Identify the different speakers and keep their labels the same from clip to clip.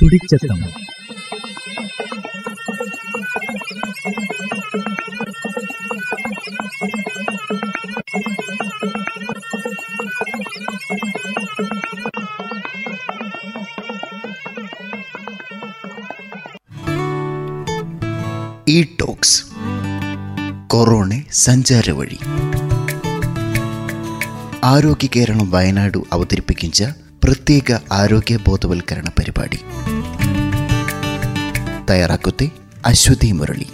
Speaker 1: തുടിച്ചെത്തം
Speaker 2: E talks corona സഞ്ചാരവഴി ആരോഗ്യ കേരളം വയനാട് അവതരിപ്പിക്കുന്ന പ്രത്യേക ആരോഗ്യ ബോധവൽക്കരണ പരിപാടി. തയ്യാറാക്കുത്തെ അശ്വതി മുരളി.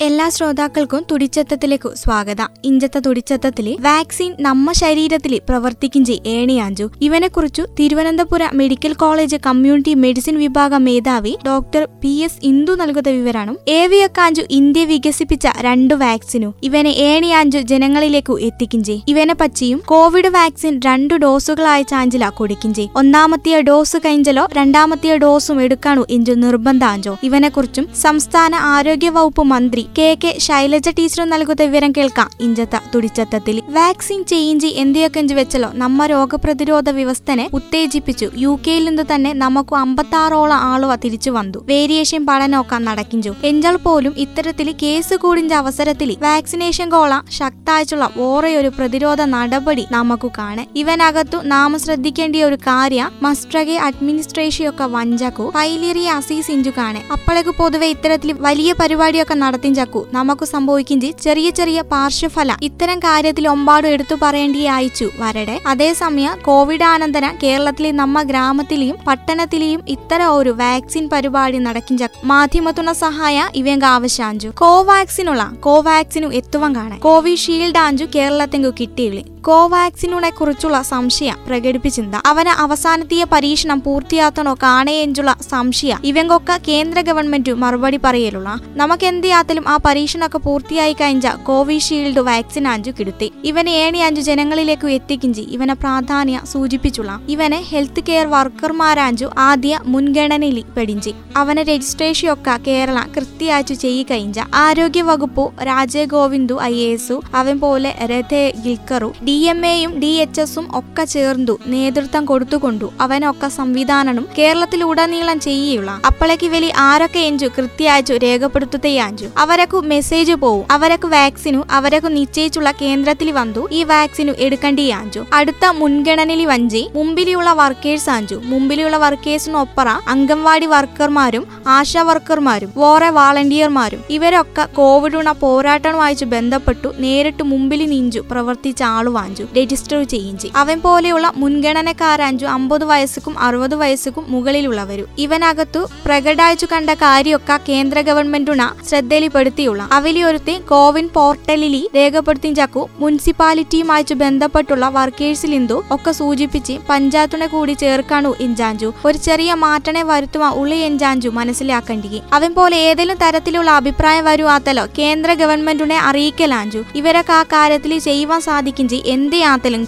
Speaker 3: എല്ലാ ശ്രോതാക്കൾക്കും തുടിച്ചത്തത്തിലേക്ക് സ്വാഗതം. ഇഞ്ചത്തെ തുടിച്ചത്തത്തിൽ വാക്സിൻ നമ്മ ശരീരത്തിൽ പ്രവർത്തിക്കും ചെയ് ഏണിയാഞ്ചു ഇവനെക്കുറിച്ചു Thiruvananthapuram medical college community medicine വിഭാഗം മേധാവി ഡോക്ടർ പി എസ് ഇന്ദു നൽകുന്ന വിവരണം ഏവിയക്കാഞ്ചു ഇന്ത്യ വികസിപ്പിച്ച രണ്ടു വാക്സിനു ഇവനെ ഏണിയാഞ്ചു ജനങ്ങളിലേക്കു എത്തിക്കും ചെയ്. ഇവനെ പറ്റിയും കോവിഡ് വാക്സിൻ രണ്ടു ഡോസുകളായ ചാഞ്ചില കൊടുക്കും ചെയ്. ഒന്നാമത്തെ ഡോസ് കഴിഞ്ഞലോ രണ്ടാമത്തെ ഡോസും എടുക്കാണു ഇഞ്ചു നിർബന്ധാഞ്ചോ. ഇവനെക്കുറിച്ചും സംസ്ഥാന ആരോഗ്യ വകുപ്പ് മന്ത്രി കെ കെ ശൈലജ ടീച്ചറും നൽകുന്ന വിവരം കേൾക്കാം. ഇഞ്ചത്ത തുടിച്ചത്തത്തിൽ വാക്സിൻ ചേഞ്ച് എന്തിയൊക്കെ വെച്ചല്ലോ നമ്മ രോഗപ്രതിരോധ വ്യവസ്ഥനെ ഉത്തേജിപ്പിച്ചു. യു കെയിൽ നിന്ന് തന്നെ നമുക്ക് അമ്പത്താറോളം ആളുവ തിരിച്ചു വന്നു. വേരിയേഷൻ പഠനമൊക്കെ നടക്കിഞ്ചു. എഞ്ചാൽ പോലും ഇത്തരത്തിൽ കേസ് കൂടിഞ്ച അവസരത്തിൽ വാക്സിനേഷൻ കോള ശക്തായിട്ടുള്ള ഓറയൊരു പ്രതിരോധ നടപടി നമുക്ക് കാണാം. ഇവനകത്തു നാം ശ്രദ്ധിക്കേണ്ട ഒരു കാര്യ മസ്ട്രഗെ അഡ്മിനിസ്ട്രേഷൻ ഒക്കെ വഞ്ചക്കു ഫൈലിയറി അസീസ് ഇഞ്ചു കാണെ. അപ്പോഴേക്ക് പൊതുവെ ഇത്തരത്തിൽ വലിയ പരിപാടിയൊക്കെ നടത്തിഞ്ചക്കു നമുക്ക് സംഭവിക്കുന്നത് ചെറിയ ചെറിയ പാർശ്വഫല ഇത്തരം കാര്യത്തിൽ ഒമ്പാടും എടുത്തു പറയേണ്ടി അയച്ചു വരടെ. അതേസമയം കോവിഡ് ആനന്തര കേരളത്തിലെ നമ്മ ഗ്രാമത്തിലെയും പട്ടണത്തിലെയും ഇത്തരം ഒരു വാക്സിൻ പരിപാടി നടക്കും ചാക്കു മാധ്യമത്തുണ സഹായ ഇവങ്ക ആവശ്യാഞ്ചു. കോവാക്സിനുള്ള കോവാക്സിനു എത്തുവം കാണാൻ കോവിഷീൽഡ് ആഞ്ചു കേരളത്തെങ്കു കിട്ടിയില്ലേ. കോവാക്സിനുനെ കുറിച്ചുള്ള സംശയം പ്രകടിപ്പിച്ചിരുന്ന അവന് അവസാനത്തിയ പരീക്ഷണം പൂർത്തിയാത്തണോ കാണേഞ്ചുള്ള സംശയ ഇവങ്കൊക്കെ കേന്ദ്ര ഗവൺമെന്റ് മറുപടി പറയലുള്ള നമുക്ക് എന്തിയാത്തിലും ആ പരീക്ഷണമൊക്കെ പൂർത്തിയായി കഴിഞ്ഞ കോവിഷീൽഡ് വാക്സിൻ അഞ്ചു കിടുത്തി ഇവനെ ഏണി അഞ്ചു ജനങ്ങളിലേക്ക് എത്തിക്കിഞ്ചി ഇവനെ പ്രാധാന്യ സൂചിപ്പിച്ചുള്ള. ഇവനെ ഹെൽത്ത് കെയർ വർക്കർമാരാഞ്ചു ആദ്യ മുൻഗണനയിൽ പെടിഞ്ചി. അവനെ രജിസ്ട്രേഷൻ ഒക്കെ കേരള കൃത്യാച്ചു ചെയ്യി കഴിഞ്ഞ ആരോഗ്യ വകുപ്പു രാജേ ഗോവിന്ദു ഐ എസു അവൻ പോലെ രഥേ ഗിൽക്കറു ഡി എം എയും ഡി എച്ച് എസും ഒക്കെ ചേർന്നു നേതൃത്വം കൊടുത്തുകൊണ്ടു അവനൊക്കെ സംവിധാനവും കേരളത്തിലുടനീളം ചെയ്യുകയുള്ള. അപ്പോഴേക്ക് വലി ആരൊക്കെ എഞ്ചു കൃത്യയച്ചു രേഖപ്പെടുത്തുകയാഞ്ചു അവരക്കു മെസ്സേജ് പോവും. അവരക്കു വാക്സിനു അവരക്കു നിശ്ചയിച്ചുള്ള കേന്ദ്രത്തിൽ വന്നു ഈ വാക്സിനു എടുക്കേണ്ടിയാഞ്ചു അടുത്ത മുൻഗണനയിൽ വഞ്ചി മുമ്പിലുള്ള വർക്കേഴ്സ് ആഞ്ചു. മുമ്പിലുള്ള വർക്കേഴ്സിനൊപ്പറ അംഗൻവാടി വർക്കർമാരും ആശാ വർക്കർമാരും വേറെ വാളണ്ടിയർമാരും ഇവരൊക്കെ കോവിഡുണ പോരാട്ടവുമായി ബന്ധപ്പെട്ടു നേരിട്ട് മുമ്പിൽ നിഞ്ചു പ്രവർത്തിച്ച ആളുവാഞ്ചു രജിസ്റ്റർ ചെയ്യിഞ്ചി അവൻ പോലെയുള്ള മുൻഗണനക്കാരഞ്ചു അമ്പത് വയസ്സുക്കും അറുപത് വയസ്സുക്കും മുകളിലുള്ളവരും. ഇവനകത്തു പ്രകടായിച്ചു കണ്ട കാര്യമൊക്കെ കേന്ദ്ര ഗവൺമെന്റുണ ശ്രദ്ധയിൽപ്പെടുത്തിയുള്ള. അവലിയൊരുത്തി കോവിൻ പോർട്ടലിൽ രേഖപ്പെടുത്തി ചക്കു മുനിസിപ്പാലിറ്റിയുമായി ബന്ധപ്പെട്ടുള്ള വർക്കേഴ്സിൽ ഇന്തു ഒക്കെ സൂചിപ്പിച്ച് പഞ്ചായത്തിനെ കൂടി ചേർക്കാണു ഇഞ്ചാഞ്ചു ഒരു ചെറിയ മാറ്റണെ വരുത്തുവാ ഉള്ളി എഞ്ചാഞ്ചു മനസ്സിലാക്കണ്ടി അവൻ പോലെ ഏതെങ്കിലും തരത്തിലുള്ള അഭിപ്രായം വരുവാത്തലോ കേന്ദ്ര ഗവൺമെന്റിനെ അറിയിക്കലാഞ്ചു. ഇവരൊക്കെ ആ കാര്യത്തിൽ ചെയ്യുവാൻ സാധിക്കിഞ്ചി എന്ത്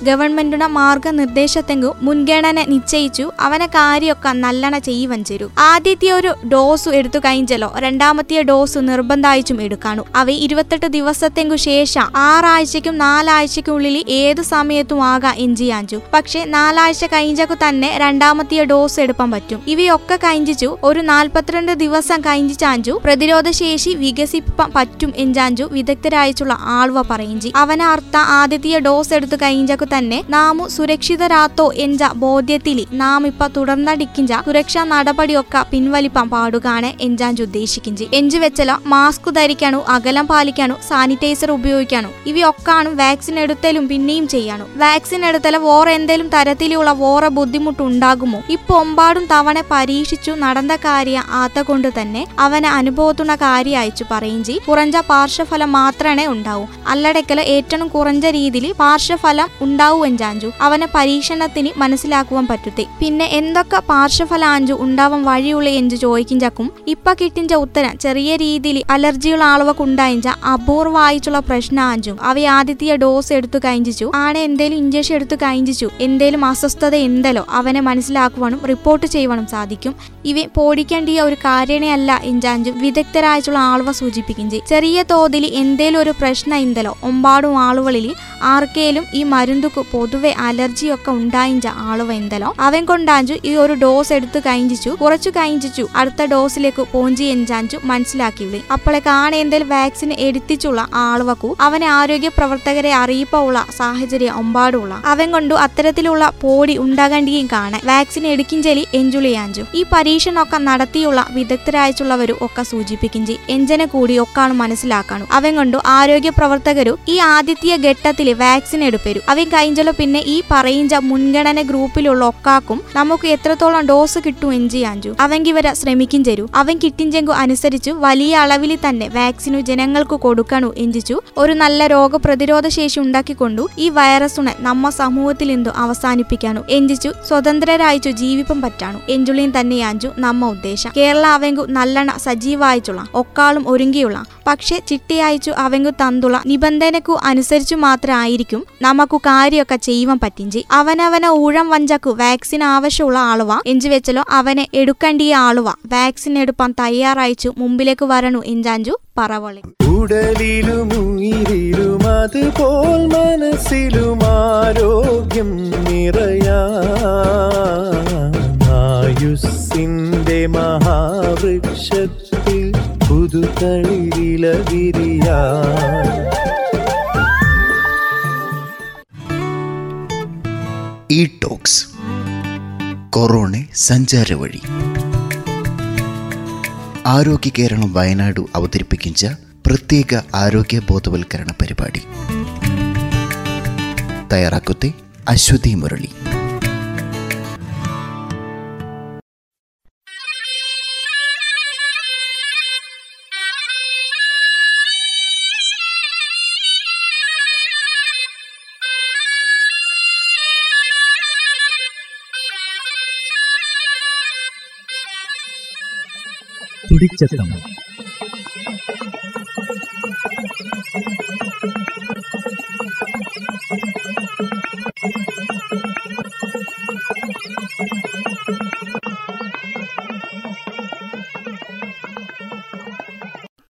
Speaker 3: ഗവൺമെന്റുടെ മാർഗനിർദ്ദേശത്തെങ്കു മുൻഗണന നിശ്ചയിച്ചു അവനെ കാര്യമൊക്കെ നല്ലണ ചെയ്യുവൻ ചേരും. ആദ്യത്തെ ഒരു ഡോസ് എടുത്തു കഴിഞ്ഞാലോ രണ്ടാമത്തെ ഡോസ് നിർബന്ധമായിട്ടും എടുക്കാണു അവ ഇരുപത്തെട്ട് ദിവസത്തെങ്കു ശേഷം ആറാഴ്ചക്കും നാലാഴ്ചക്കും ഉള്ളിൽ ഏത് സമയത്തും ആകാം എഞ്ചിയാഞ്ചു പക്ഷെ നാലാഴ്ച കഴിഞ്ഞക്കു തന്നെ രണ്ടാമത്തെ ഡോസ് എടുപ്പാൻ പറ്റും. ഇവയൊക്കെ കഴിഞ്ഞിച്ചു. ഒരു നാൽപ്പത്തിരണ്ട് ദിവസം കഴിഞ്ഞിച്ചാഞ്ചു പ്രതിരോധ ശേഷി വികസിപ്പാൻ പറ്റും എഞ്ചാഞ്ചു വിദഗ്ധരായിട്ടുള്ള ആൾവ പറയിഞ്ചി അവനർത്ഥ ആദ്യത്തെ ഡോസ് എടുത്തു കഴിഞ്ഞക്കു തന്നെ നാമു സുരക്ഷിതരാത്തോ എഞ്ച ബോധ്യത്തിൽ നാം ഇപ്പൊ തുടർന്നടിക്കിഞ്ച സുരക്ഷാ നടപടിയൊക്കെ പിൻവലിപ്പാൻ പാടുകാണ് എഞ്ചാഞ്ചു ഉദ്ദേശിക്കിഞ്ചി. എഞ്ചു വെച്ചാലോ മാസ്ക് ധരിക്കാനു അകലം പാലിക്കാനു സാനിറ്റൈസർ ഉപയോഗിക്കാനു. ഇവയൊക്കെയാണ് വാക്സിൻ എടുത്തലും പിന്നെയും ചെയ്യാനു. വാക്സിൻ എടുത്തല വേറെ എന്തേലും തരത്തിലുള്ള വേറെ ബുദ്ധിമുട്ട് ഉണ്ടാകുമോ ഇപ്പൊ ഒമ്പാടും തവണ പരീക്ഷിച്ചു നടന്ന കാര്യ ആത്ത കൊണ്ട് തന്നെ അവനെ അനുഭവത്തുന്ന കാര്യം അയച്ചു പറയിഞ്ചി. കുറഞ്ഞ പാർശ്വഫലം മാത്രമേ ഉണ്ടാവൂ. അല്ലടക്കല ഏറ്റവും കുറഞ്ഞ രീതിയിൽ പാർശ്വഫലം ഉണ്ടാവൂ എഞ്ചാഞ്ചു അവനെ പരീക്ഷണത്തിന് മനസ്സിലാക്കുവാൻ പറ്റുത്തെ. പിന്നെ എന്തൊക്കെ പാർശ്വഫലാഞ്ചു ഉണ്ടാവാൻ വഴിയുള്ള എഞ്ചു ചോദിക്കിഞ്ചക്കും ഇപ്പൊ കിട്ടിഞ്ച ഉത്തരം ചെറിയ രീതിയിൽ അലർജിയുള്ള ആളുകൾക്ക് ഉണ്ടായിഞ്ച അപൂർവമായിട്ടുള്ള ആഞ്ചു. അവ ആദ്യത്തെ ഡോസ് എടുത്തു കഴിഞ്ഞിച്ചു. ആടെ എന്തേലും ഇഞ്ചക്ഷൻ എടുത്തു കഴിഞ്ഞിച്ചു. എന്തേലും അസ്വസ്ഥത എന്തല്ലോ അവനെ മനസ്സിലാക്കുവാനും റിപ്പോർട്ട് ചെയ്യുവാനും സാധിക്കും. ഇവ പോടിക്കേണ്ടിയ ഒരു കാര്യണയല്ല ഇഞ്ചാഞ്ചു വിദഗ്ധരായിട്ടുള്ള ആളുവ സൂചിപ്പിക്കും ചെറിയ തോതിൽ എന്തേലും ഒരു പ്രശ്നം ഇന്തലോ ഒമ്പാടും ആളുകളിൽ ആർക്കേ എന്തേലും ഈ മരുന്നുക്ക് പൊതുവെ അലർജിയൊക്കെ ഉണ്ടായിഞ്ച ആളുവ എന്തലോ. അവൻ കൊണ്ടാഞ്ചു ഈ ഒരു ഡോസ് എടുത്ത് കഴിഞ്ഞിച്ചു. കുറച്ചു കഴിഞ്ഞിച്ചു. അടുത്ത ഡോസിലേക്ക് പോഞ്ചി എഞ്ചാഞ്ചു മനസ്സിലാക്കിയുള്ളി അപ്പോളെ കാണെ വാക്സിൻ എടുത്തിച്ചുള്ള ആളുവക്കു അവനെ ആരോഗ്യ പ്രവർത്തകരെ അറിയിപ്പുള്ള സാഹചര്യം ഒമ്പാടുള്ള. അവൻ കൊണ്ടു അത്തരത്തിലുള്ള പോടി ഉണ്ടാകേണ്ടിയും കാണാൻ വാക്സിൻ എടുക്കിഞ്ചലി എഞ്ചുളിയാഞ്ചു. ഈ പരീക്ഷണമൊക്കെ നടത്തിയുള്ള വിദഗ്ധരായിട്ടുള്ളവരും ഒക്കെ സൂചിപ്പിക്കിഞ്ചി. എഞ്ചനെ കൂടി ഒക്കാണ് മനസ്സിലാക്കാണു അവൻ കൊണ്ടു ആരോഗ്യ പ്രവർത്തകരു ഈ ആദ്യത്തെ ഘട്ടത്തിൽ വാക്സിൻ എടുപ്പരു അവൻ കഴിഞ്ഞല്ലോ പിന്നെ ഈ പറയിഞ്ച മുൻഗണന ഗ്രൂപ്പിലുള്ള ഒക്കാക്കും നമുക്ക് എത്രത്തോളം ഡോസ് കിട്ടും എഞ്ചിയാഞ്ചു അവങ്കി വരെ ശ്രമിക്കും ചെരു. അവൻ കിട്ടിഞ്ചെങ്കു അനുസരിച്ചു വലിയ അളവിൽ തന്നെ വാക്സിനു ജനങ്ങൾക്ക് കൊടുക്കണു എഞ്ചിച്ചു ഒരു നല്ല രോഗപ്രതിരോധ ശേഷി ഉണ്ടാക്കിക്കൊണ്ടു ഈ വൈറസുനെ നമ്മ സമൂഹത്തിൽ എന്തോ അവസാനിപ്പിക്കാനു. എഞ്ചിച്ചു സ്വതന്ത്രരായിച്ചു ജീവിപ്പം പറ്റാണു. എഞ്ചുളിയും തന്നെയാഞ്ചു നമ്മ ഉദ്ദേശം. കേരള അവങ്കു നല്ലെണ്ണ സജീവായിച്ചുള്ള ഒക്കാളും ഒരുങ്ങിയുള്ള. പക്ഷെ ചിട്ടിയായിച്ചു അവങ്കു തന്തുള നിബന്ധനക്കു അനുസരിച്ചു മാത്രമായിരിക്കും നമുക്കു കാര്യമൊക്കെ ചെയ്യുവാൻ പറ്റിഞ്ചി. അവനവനെ ഊഴം വഞ്ചക്കു വാക്സിൻ ആവശ്യമുള്ള ആളുവ. എഞ്ചി വെച്ചലോ അവനെ എടുക്കേണ്ടിയ ആളുവ. വാക്സിൻ എടുപ്പാൻ തയ്യാറായിച്ചു. മുമ്പിലേക്ക് വരണു എഞ്ചാഞ്ചു പറവളി.
Speaker 1: മനസ്സിലും നിറയായുസിന്റെ മഹാവൃക്ഷത്തിൽ പുതുതളിരില വിരിയാ.
Speaker 2: ഇ ടോക്സ് കൊറോണ സഞ്ചാര വഴി. ആരോഗ്യ കേരളം വയനാട് അവതരിപ്പിക്കുന്ന പ്രത്യേക ആരോഗ്യ ബോധവൽക്കരണ പരിപാടി. തയ്യാറാക്കുത്തെ അശ്വതി മുരളി.
Speaker 4: തുടിച്ചെത്തം